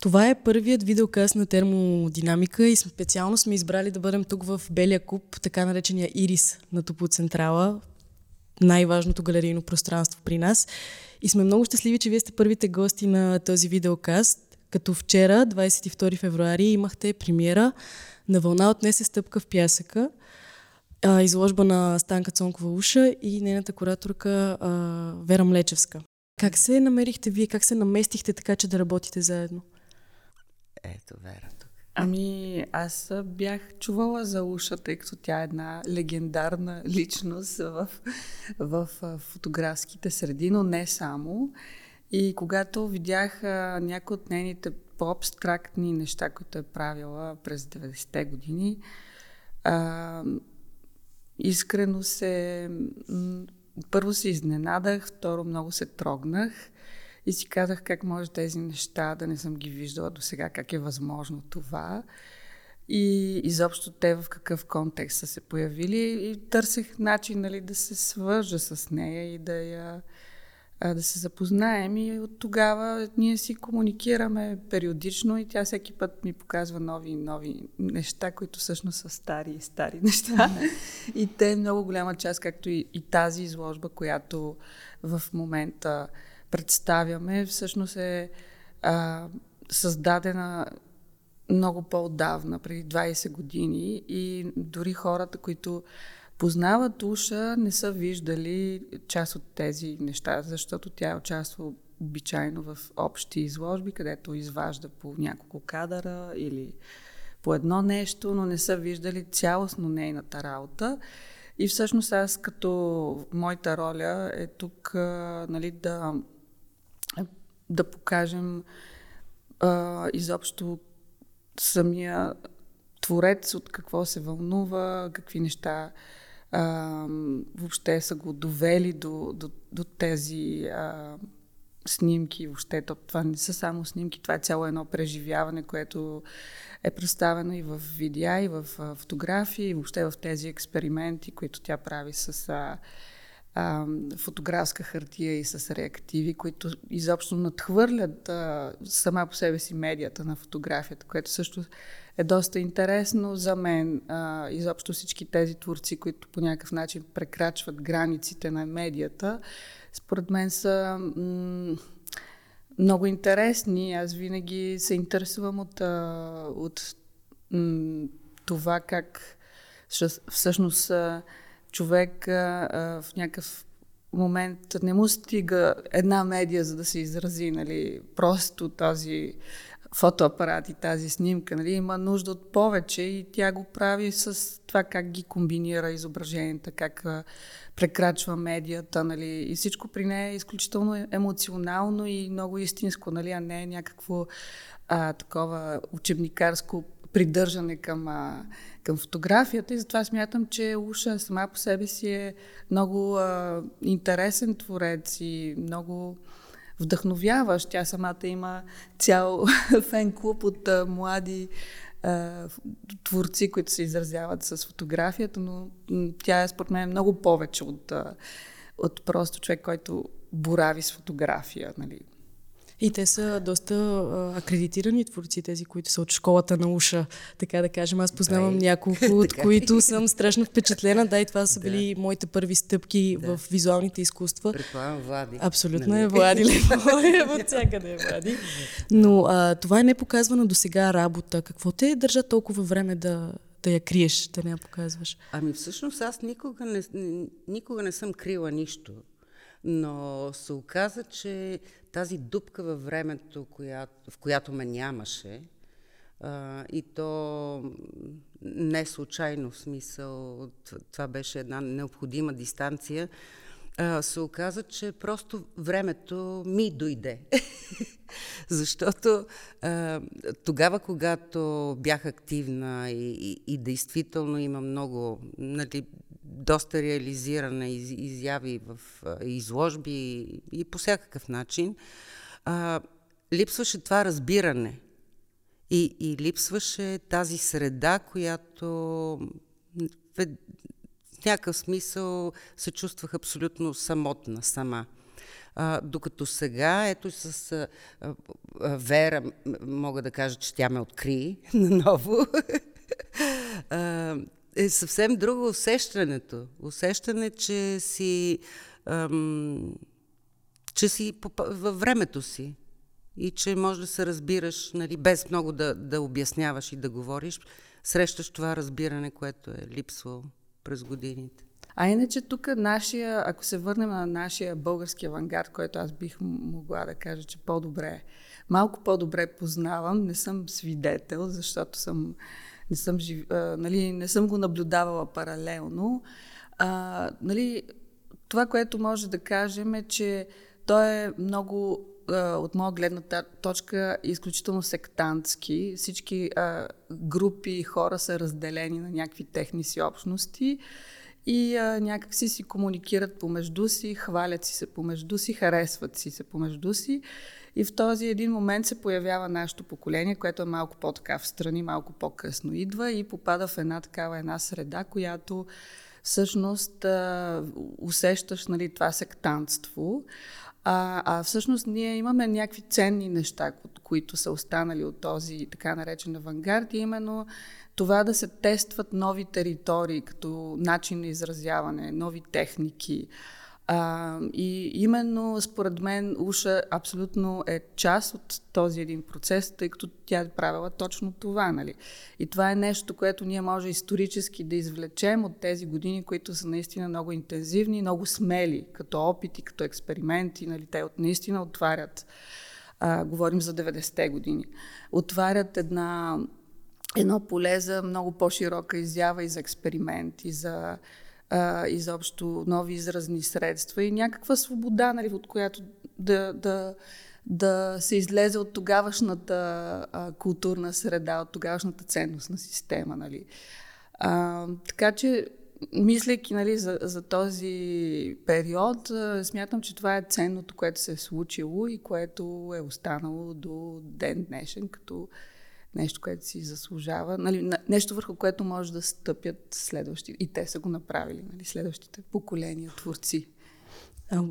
Това е първият видеокаст на термодинамика и специално сме избрали да бъдем тук в Белия куб, така наречения Ирис на Топоцентрала, най-важното галерийно пространство при нас. И сме много щастливи, че вие сте първите гости на този видеокаст, като вчера, 22 февруари, имахте премиера на Вълна отнесе стъпка в пясъка, изложба на Станка Цонкова Уша и нейната кураторка Вера Млечевска. Как се намерихте вие, как се наместихте така, че да работите заедно? Ето, Вера тук. Ами, аз бях чувала за Уша, тъй като тя е една легендарна личност в, в, фотографските среди, но не само. И когато видях някои от нейните по-абстрактни неща, които е правила през 90-те години, а, искрено се... Първо се изненадах, второ много се трогнах и си казах как може тези неща да не съм ги виждала до сега, как е възможно това. И изобщо те в какъв контекст са се появили и търсех начин нали, да се свържа с нея и да я да се запознаем и от тогава ние си комуникираме периодично и тя всеки път ми показва нови и нови неща, които всъщност са стари и стари неща. и те много голяма част, както и, и тази изложба, която в момента представяме, всъщност е а, създадена много по-отдавна, преди 20 години и дори хората, които познават Уша, не са виждали част от тези неща, защото тя участва обичайно в общи изложби, където изважда по няколко кадъра или по едно нещо, но не са виждали цялостно нейната работа. И всъщност аз като моята роля е тук нали, да, да покажем а, изобщо самия творец от какво се вълнува, какви неща а, въобще са го довели до, до, до тези а, снимки. Въобще това не са само снимки, това е цяло едно преживяване, което е представено и в видеа, и в фотографии, и въобще в тези експерименти, които тя прави с а, а, фотографска хартия и с реактиви, които изобщо надхвърлят а, сама по себе си медията на фотографията, което също е доста интересно за мен. А, изобщо всички тези творци, които по някакъв начин прекрачват границите на медията, според мен са м- много интересни. Аз винаги се интересувам от, от това как всъщност човек а, в някакъв момент не му стига една медия, за да се изрази, нали, просто този фотоапарат и тази снимка, нали, има нужда от повече и тя го прави с това как ги комбинира изображенията, как а, прекрачва медията, нали, и всичко при нея е изключително емоционално и много истинско, нали, а не е някакво а, такова учебникарско придържане към, а, към фотографията и затова смятам, че Уша сама по себе си е много а, интересен творец и много вдъхновяващ. Тя самата има цял фен клуб от а, млади а, творци, които се изразяват с фотографията, но тя е според мен много повече от, а, от просто човек, който борави с фотография. Нали. И те са доста а, акредитирани творци, тези, които са от школата на уша, така да кажем. Аз познавам да, няколко, от които съм страшно впечатлена. Да, и това са били да. моите първи стъпки да. в визуалните изкуства. Предполагам Влади. Абсолютно нали? е Влади Левой, от всякъде е Влади. Но а, това е непоказвана до сега работа. Какво те държа толкова време да, да я криеш, да не я показваш? Ами всъщност аз никога не, никога не съм крила нищо. Но се оказа, че тази дупка във времето, която, в която ме нямаше, а, и то не случайно в смисъл, това беше една необходима дистанция, а, се оказа, че просто времето ми дойде. Защото а, тогава, когато бях активна и, и, и действително има много нали, доста реализиране из, изяви в изложби и, по всякакъв начин, а, липсваше това разбиране. И, и липсваше тази среда, която в някакъв смисъл се чувствах абсолютно самотна сама. А, докато сега, ето с а, а, Вера, мога да кажа, че тя ме откри наново. е съвсем друго усещането. Усещане, че си, ам, че си във времето си и че може да се разбираш, нали, без много да, да обясняваш и да говориш, срещаш това разбиране, което е липсвало през годините. А иначе тук нашия, ако се върнем на нашия български авангард, който аз бих могла да кажа, че по-добре, малко по-добре познавам, не съм свидетел, защото съм, не, съм, жив, а, нали, не съм го наблюдавала паралелно. А, нали, това, което може да кажем е, че той е много от моя гледна точка изключително сектантски. Всички а, групи хора са разделени на някакви техни си общности и а, някак си си комуникират помежду си, хвалят си се помежду си, харесват си се помежду си. И в този един момент се появява нашето поколение, което е малко по-така в страни, малко по-късно идва и попада в една такава една среда, която всъщност усещаш нали, това сектантство. А, а всъщност ние имаме някакви ценни неща, които са останали от този така наречен авангард и именно това да се тестват нови територии като начин на изразяване, нови техники. А, и именно, според мен, Уша абсолютно е част от този един процес, тъй като тя е правила точно това. Нали? И това е нещо, което ние може исторически да извлечем от тези години, които са наистина много интензивни, много смели, като опити, като експерименти. Нали? Те от, наистина отварят, а, говорим за 90-те години, отварят една, едно поле за много по-широка изява и за експеримент, и за а, изобщо нови изразни средства и някаква свобода, нали, от която да, да, да се излезе от тогавашната а, културна среда, от тогавашната ценностна система. Нали. А, така че, мислейки нали, за, за този период, а, смятам, че това е ценното, което се е случило и което е останало до ден днешен, като нещо, което си заслужава, нали, нещо върху което може да стъпят следващи, и те са го направили, нали, следващите поколения творци.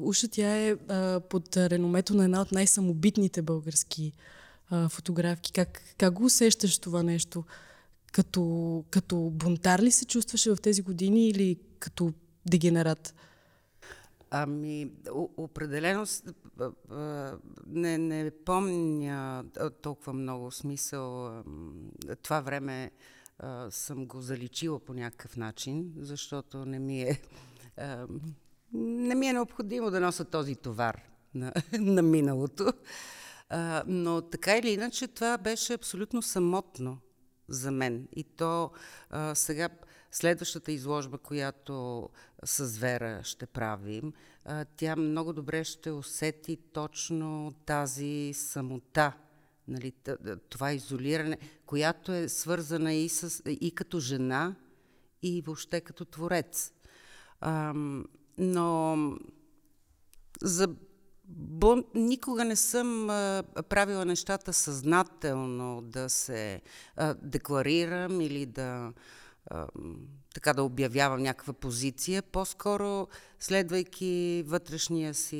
Уша тя е а, под реномето на една от най-самобитните български а, фотографки. Как, как го усещаш това нещо? Като, като бунтар ли се чувстваше в тези години или като дегенерат? Ами, определено не, не помня толкова много смисъл. Това време съм го заличила по някакъв начин, защото не ми е, не ми е необходимо да нося този товар на, на миналото. Но така или иначе това беше абсолютно самотно за мен. И то сега Следващата изложба, която с Вера ще правим, тя много добре ще усети точно тази самота, нали, това изолиране, която е свързана и, с, и като жена, и въобще като творец. но за Бун, никога не съм а, правила нещата съзнателно да се а, декларирам или да така да обявявам някаква позиция, по-скоро следвайки вътрешния си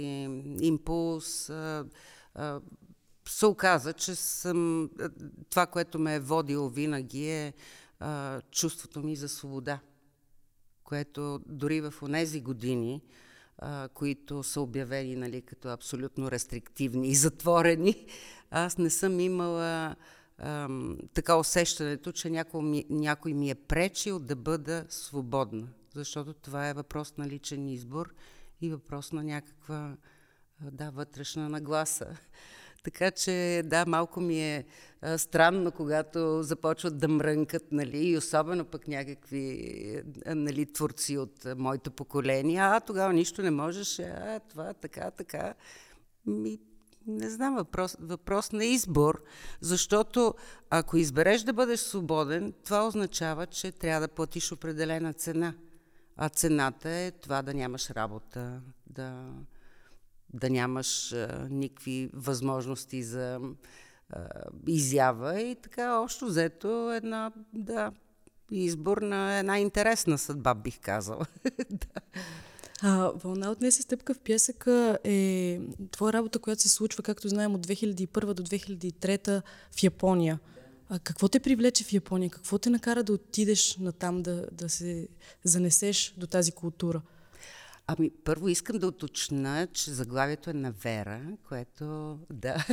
импулс, се оказа, че съм, това, което ме е водило винаги е чувството ми за свобода, което дори в онези години, които са обявени нали, като абсолютно рестриктивни и затворени, аз не съм имала ам, така усещането, че някой ми, някой ми е пречил да бъда свободна. Защото това е въпрос на личен избор и въпрос на някаква да, вътрешна нагласа. Така че, да, малко ми е а, странно, когато започват да мрънкат, нали, и особено пък някакви нали, творци от а, моето поколение. А, тогава нищо не можеш, а, това, така, така. Ми, не знам, въпрос, въпрос на избор, защото ако избереш да бъдеш свободен, това означава, че трябва да платиш определена цена. А цената е това да нямаш работа, да, да нямаш а, никакви възможности за а, изява и така, още взето една, да, избор на една интересна съдба, бих казала. А, Вълна от се стъпка в пясъка е твоя работа, която се случва, както знаем, от 2001 до 2003 в Япония. А какво те привлече в Япония? Какво те накара да отидеш на там, да, да се занесеш до тази култура? Ами, първо искам да уточна, че заглавието е на Вера, което, да,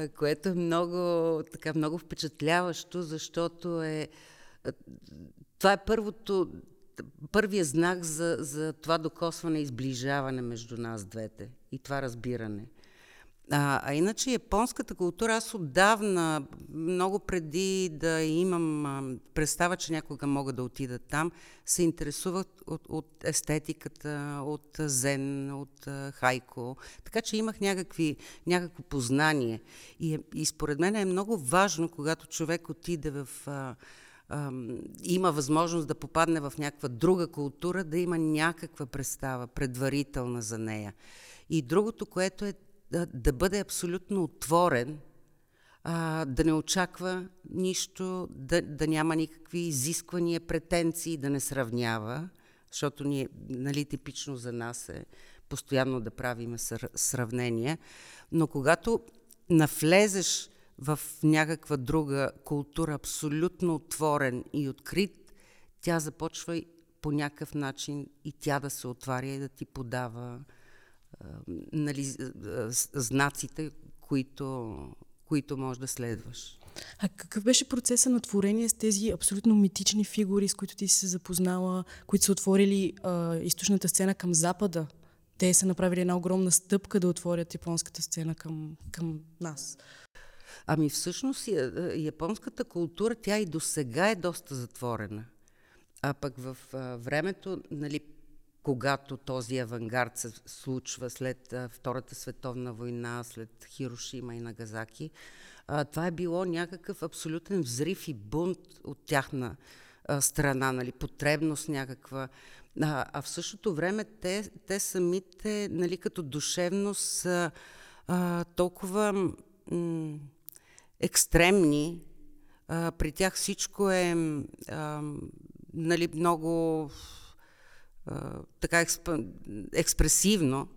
което е много, така, много впечатляващо, защото е, това е първото, първия знак за, за това докосване и сближаване между нас двете и това разбиране. А, а иначе японската култура, аз отдавна, много преди да имам а, представа, че някога мога да отида там, се интересувах от, от естетиката, от зен, от а, хайко. Така че имах някакви, някакво познание. И, и според мен е много важно, когато човек отиде в... А, има възможност да попадне в някаква друга култура, да има някаква представа предварителна за нея. И другото, което е да, да бъде абсолютно отворен, а, да не очаква нищо, да, да няма никакви изисквания, претенции, да не сравнява, защото ние, нали, типично за нас е постоянно да правим сравнения, но когато навлезеш в някаква друга култура, абсолютно отворен и открит, тя започва по някакъв начин и тя да се отваря и да ти подава нали, знаците, които, които можеш да следваш. А какъв беше процеса на творение с тези абсолютно митични фигури, с които ти си се запознала, които са отворили а, източната сцена към Запада? Те са направили една огромна стъпка да отворят японската сцена към, към нас. Ами всъщност японската култура, тя и до сега е доста затворена. А пък в времето, нали, когато този авангард се случва след Втората световна война, след Хирошима и Нагазаки, това е било някакъв абсолютен взрив и бунт от тяхна страна, нали, потребност някаква. А, а в същото време те, те самите, нали, като душевност а, толкова м- екстремни, а, при тях всичко е а, нали, много така експ... експресивно.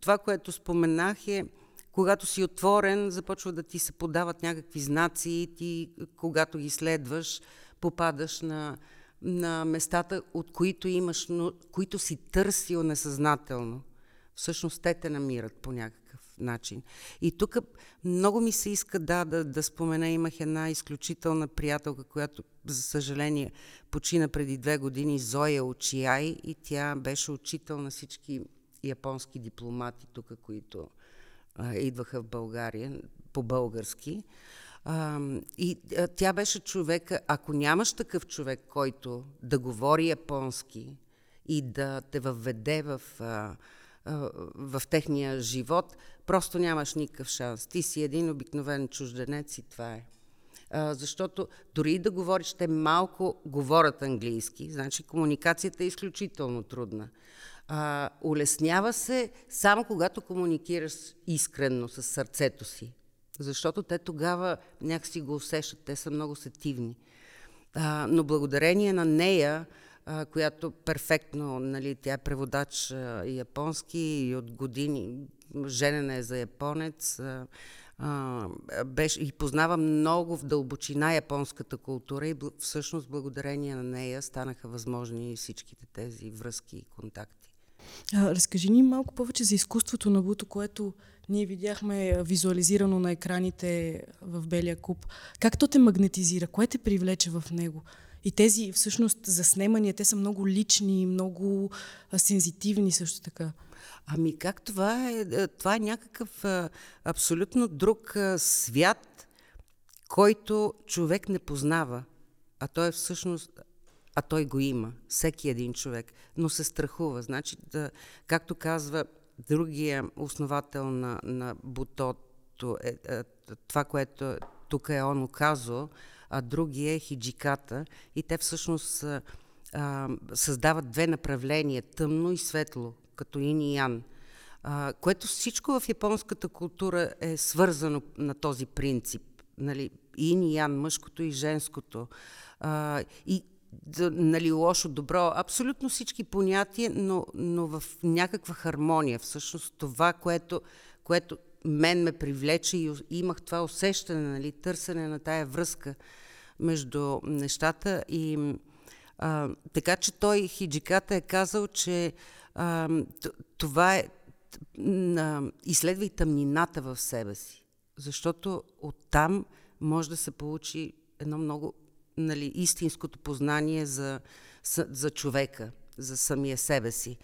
Това, което споменах е, когато си отворен, започва да ти се подават някакви знаци и ти, когато ги следваш, попадаш на, на местата, от които имаш, но, които си търсил несъзнателно. Всъщност те те намират по някакъв начин. И тук много ми се иска да, да, да спомена, имах една изключителна приятелка, която, за съжаление, почина преди две години, Зоя Очияй, и тя беше учител на всички японски дипломати тук, които а, идваха в България по-български. А, и а, тя беше човека, ако нямаш такъв човек, който да говори японски и да те въведе в а, в техния живот, просто нямаш никакъв шанс. Ти си един обикновен чужденец и това е. Защото дори да говориш, те малко говорят английски, значи комуникацията е изключително трудна. А, улеснява се само когато комуникираш искрено с сърцето си, защото те тогава някакси го усещат, те са много сетивни. Но благодарение на нея, която перфектно, нали, тя е преводач японски и от години, женена е за японец, беше, и познава много в дълбочина японската култура и всъщност благодарение на нея станаха възможни всичките тези връзки и контакти. А, разкажи ни малко повече за изкуството на Буто, което ние видяхме визуализирано на екраните в Белия куб. Как то те магнетизира? Кое те привлече в него? И тези всъщност заснемания, те са много лични, много а, сензитивни също така. Ами как това е? е това е някакъв а, абсолютно друг а, свят, който човек не познава. А той е всъщност а той го има, всеки един човек, но се страхува. Значи, да, както казва другия основател на, на Бутото, е, е, това, което тук е он оказал, а другия е хиджиката и те всъщност а, създават две направления, тъмно и светло, като ин и ян. А, което всичко в японската култура е свързано на този принцип. Нали? Ин и ян, мъжкото и женското. А, и нали, лошо, добро, абсолютно всички понятия, но, но в някаква хармония. Всъщност това, което, което мен ме привлече и имах това усещане, нали, търсене на тая връзка между нещата и а, така че той, Хиджиката, е казал, че а, това е а, изследвай тъмнината в себе си, защото оттам може да се получи едно много нали, истинското познание за, за човека, за самия себе си.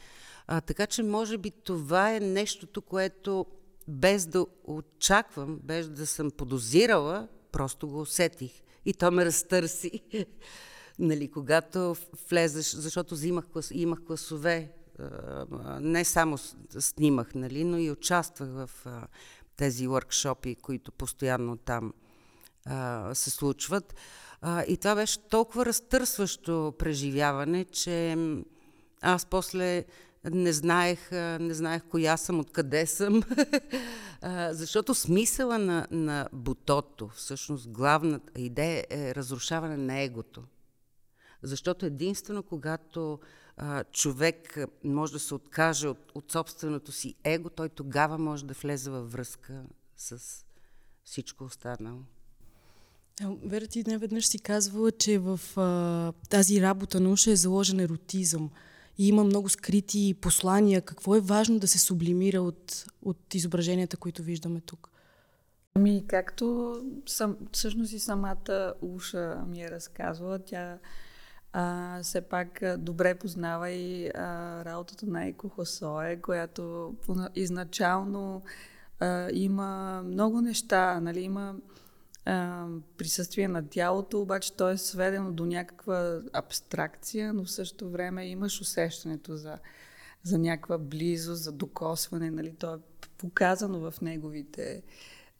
А, така че, може би, това е нещото, което без да очаквам, без да съм подозирала, просто го усетих. И то ме разтърси. нали, когато влезеш, защото взимах, имах класове, не само снимах, нали, но и участвах в тези workshopи, които постоянно там се случват. и това беше толкова разтърсващо преживяване, че аз после не знаех, не знаех коя съм, откъде съм, защото смисъла на, на бутото, всъщност главната идея е разрушаване на егото. Защото единствено когато а, човек може да се откаже от, от собственото си его, той тогава може да влезе във връзка с всичко останало. Вера, ти не веднъж си казвала, че в а, тази работа на уша е заложен еротизъм и има много скрити послания. Какво е важно да се сублимира от, от изображенията, които виждаме тук? Ами, както съм, всъщност и самата Уша ми е разказвала, тя а, все пак добре познава и а, работата на Еко Хосое, която изначално а, има много неща, нали, има присъствие на тялото, обаче то е сведено до някаква абстракция, но в същото време имаш усещането за, за някаква близост, за докосване, нали, то е показано в неговите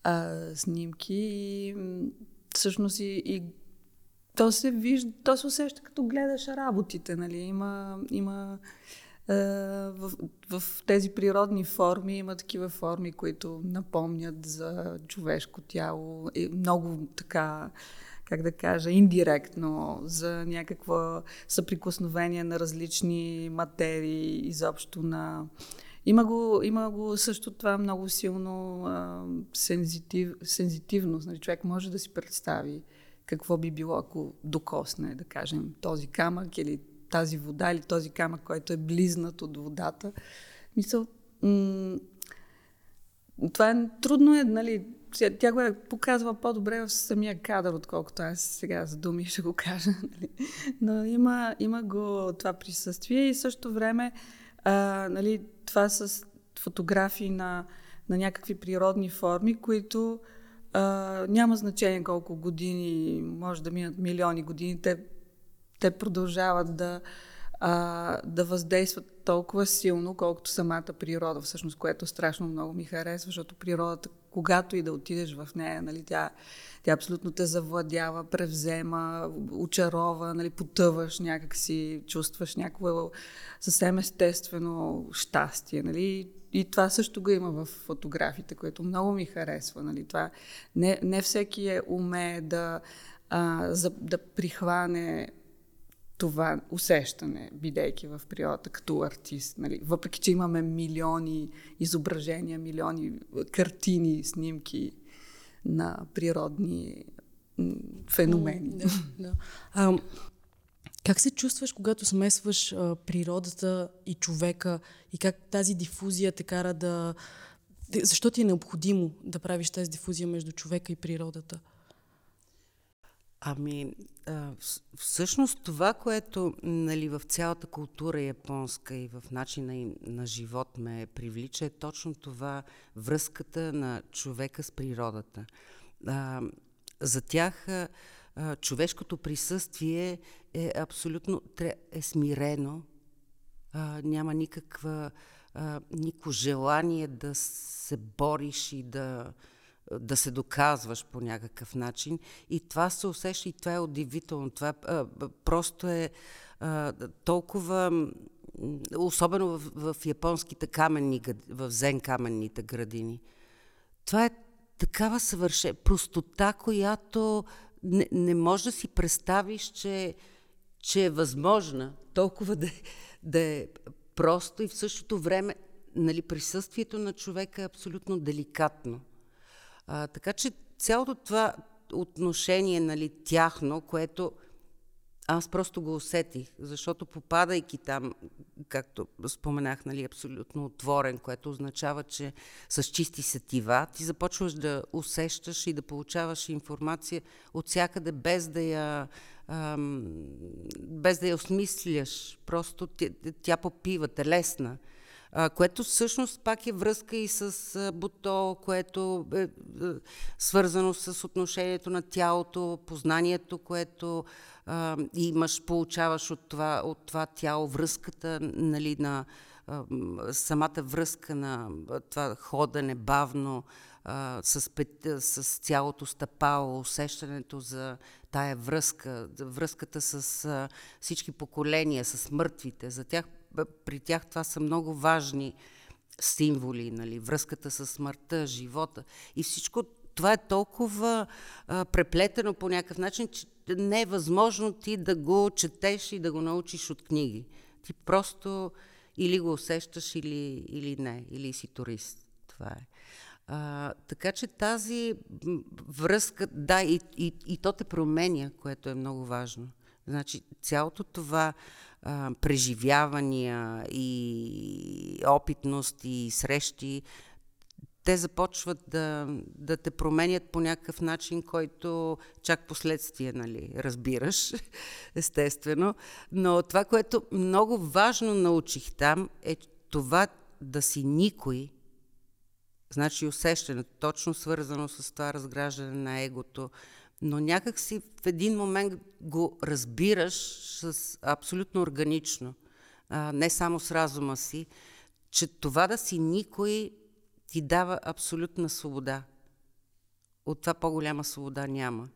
а, снимки и всъщност и, и то се вижда, то се усеща като гледаш работите, нали? Има, има в, в тези природни форми има такива форми, които напомнят за човешко тяло. И много така, как да кажа, индиректно за някакво съприкосновение на различни материи, изобщо на... Има го, има го също това много силно а, сензитив, сензитивност. Нали? Човек може да си представи какво би било, ако докосне, да кажем, този камък или тази вода или този камък, който е близнат от водата. Мисъл, м- това е трудно е, нали, тя го е показва по-добре в самия кадър, отколкото аз сега за думи ще го кажа. Нали. Но има, има го това присъствие и също време а, нали, това с фотографии на, на някакви природни форми, които а, няма значение колко години, може да минат милиони години, те, те продължават да, а, да въздействат толкова силно, колкото самата природа, всъщност, което страшно много ми харесва, защото природата, когато и да отидеш в нея, нали, тя, тя абсолютно те завладява, превзема, очарова, нали, потъваш някакси, чувстваш някакво съвсем естествено щастие. Нали, и това също го има в фотографите, което много ми харесва. Нали? Това, не, не всеки е уме да, а, за, да прихване това усещане, бидейки в природата като артист. Нали? Въпреки, че имаме милиони изображения, милиони картини, снимки на природни феномени. Да, да. А, как се чувстваш, когато смесваш а, природата и човека и как тази дифузия те кара да... Защо ти е необходимо да правиш тази дифузия между човека и природата? Ами, а, всъщност това, което нали, в цялата култура японска и в начина на живот ме привлича, е точно това връзката на човека с природата. А, за тях а, човешкото присъствие е абсолютно е смирено, а, няма никаква, а, никакво желание да се бориш и да, да се доказваш по някакъв начин. И това се усеща и това е удивително. Това а, просто е а, толкова, особено в, в японските каменни, в зен каменните градини. Това е такава съвършена простота, която не, не можеш да си представиш, че че е възможна, толкова да, да е просто и в същото време нали, присъствието на човека е абсолютно деликатно. А, така че цялото това отношение нали, тяхно, което аз просто го усетих, защото попадайки там, както споменах, нали, абсолютно отворен, което означава, че с чисти сетива, ти започваш да усещаш и да получаваш информация от всякъде, без да я, ам, без да я осмисляш. Просто тя, тя попива, телесна което всъщност пак е връзка и с а, Буто, което е, е свързано с отношението на тялото, познанието, което а, имаш, получаваш от това, от това тяло, връзката нали, на а, самата връзка на това ходене бавно, а, с, пет, с цялото стъпало, усещането за тая връзка, връзката с а, всички поколения, с мъртвите. За тях при тях това са много важни символи, нали, връзката с смъртта, живота и всичко това е толкова а, преплетено по някакъв начин, че не е възможно ти да го четеш и да го научиш от книги. Ти просто или го усещаш, или, или не, или си турист. Това е. А, така че тази връзка, да, и, и, и то те променя, което е много важно. Значи цялото това преживявания и опитност и срещи, те започват да, да те променят по някакъв начин, който чак последствие, нали, разбираш, естествено. Но това, което много важно научих там, е това да си никой, значи усещането, точно свързано с това разграждане на егото, но някак си в един момент го разбираш с абсолютно органично, а, не само с разума си, че това да си никой ти дава абсолютна свобода. От това по-голяма свобода няма.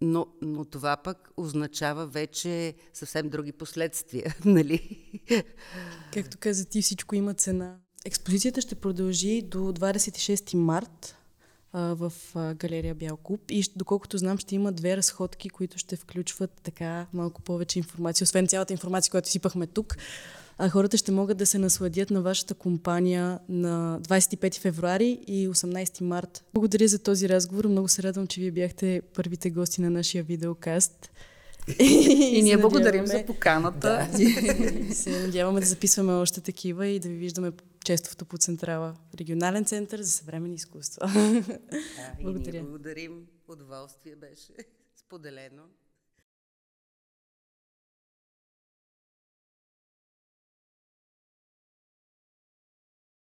Но, но това пък означава вече съвсем други последствия, нали? Както каза ти, всичко има цена. Експозицията ще продължи до 26 март в галерия Бял Куб. И доколкото знам, ще има две разходки, които ще включват така малко повече информация, освен цялата информация, която сипахме тук. А хората ще могат да се насладят на вашата компания на 25 февруари и 18 март. Благодаря за този разговор. Много се радвам, че вие бяхте първите гости на нашия видеокаст. И, и ние благодарим за поканата. Да. се надяваме да записваме още такива и да ви виждаме често в Топоцентрала. Регионален център за съвременни изкуства. Да, благодаря. Благодарим. Удоволствие беше споделено.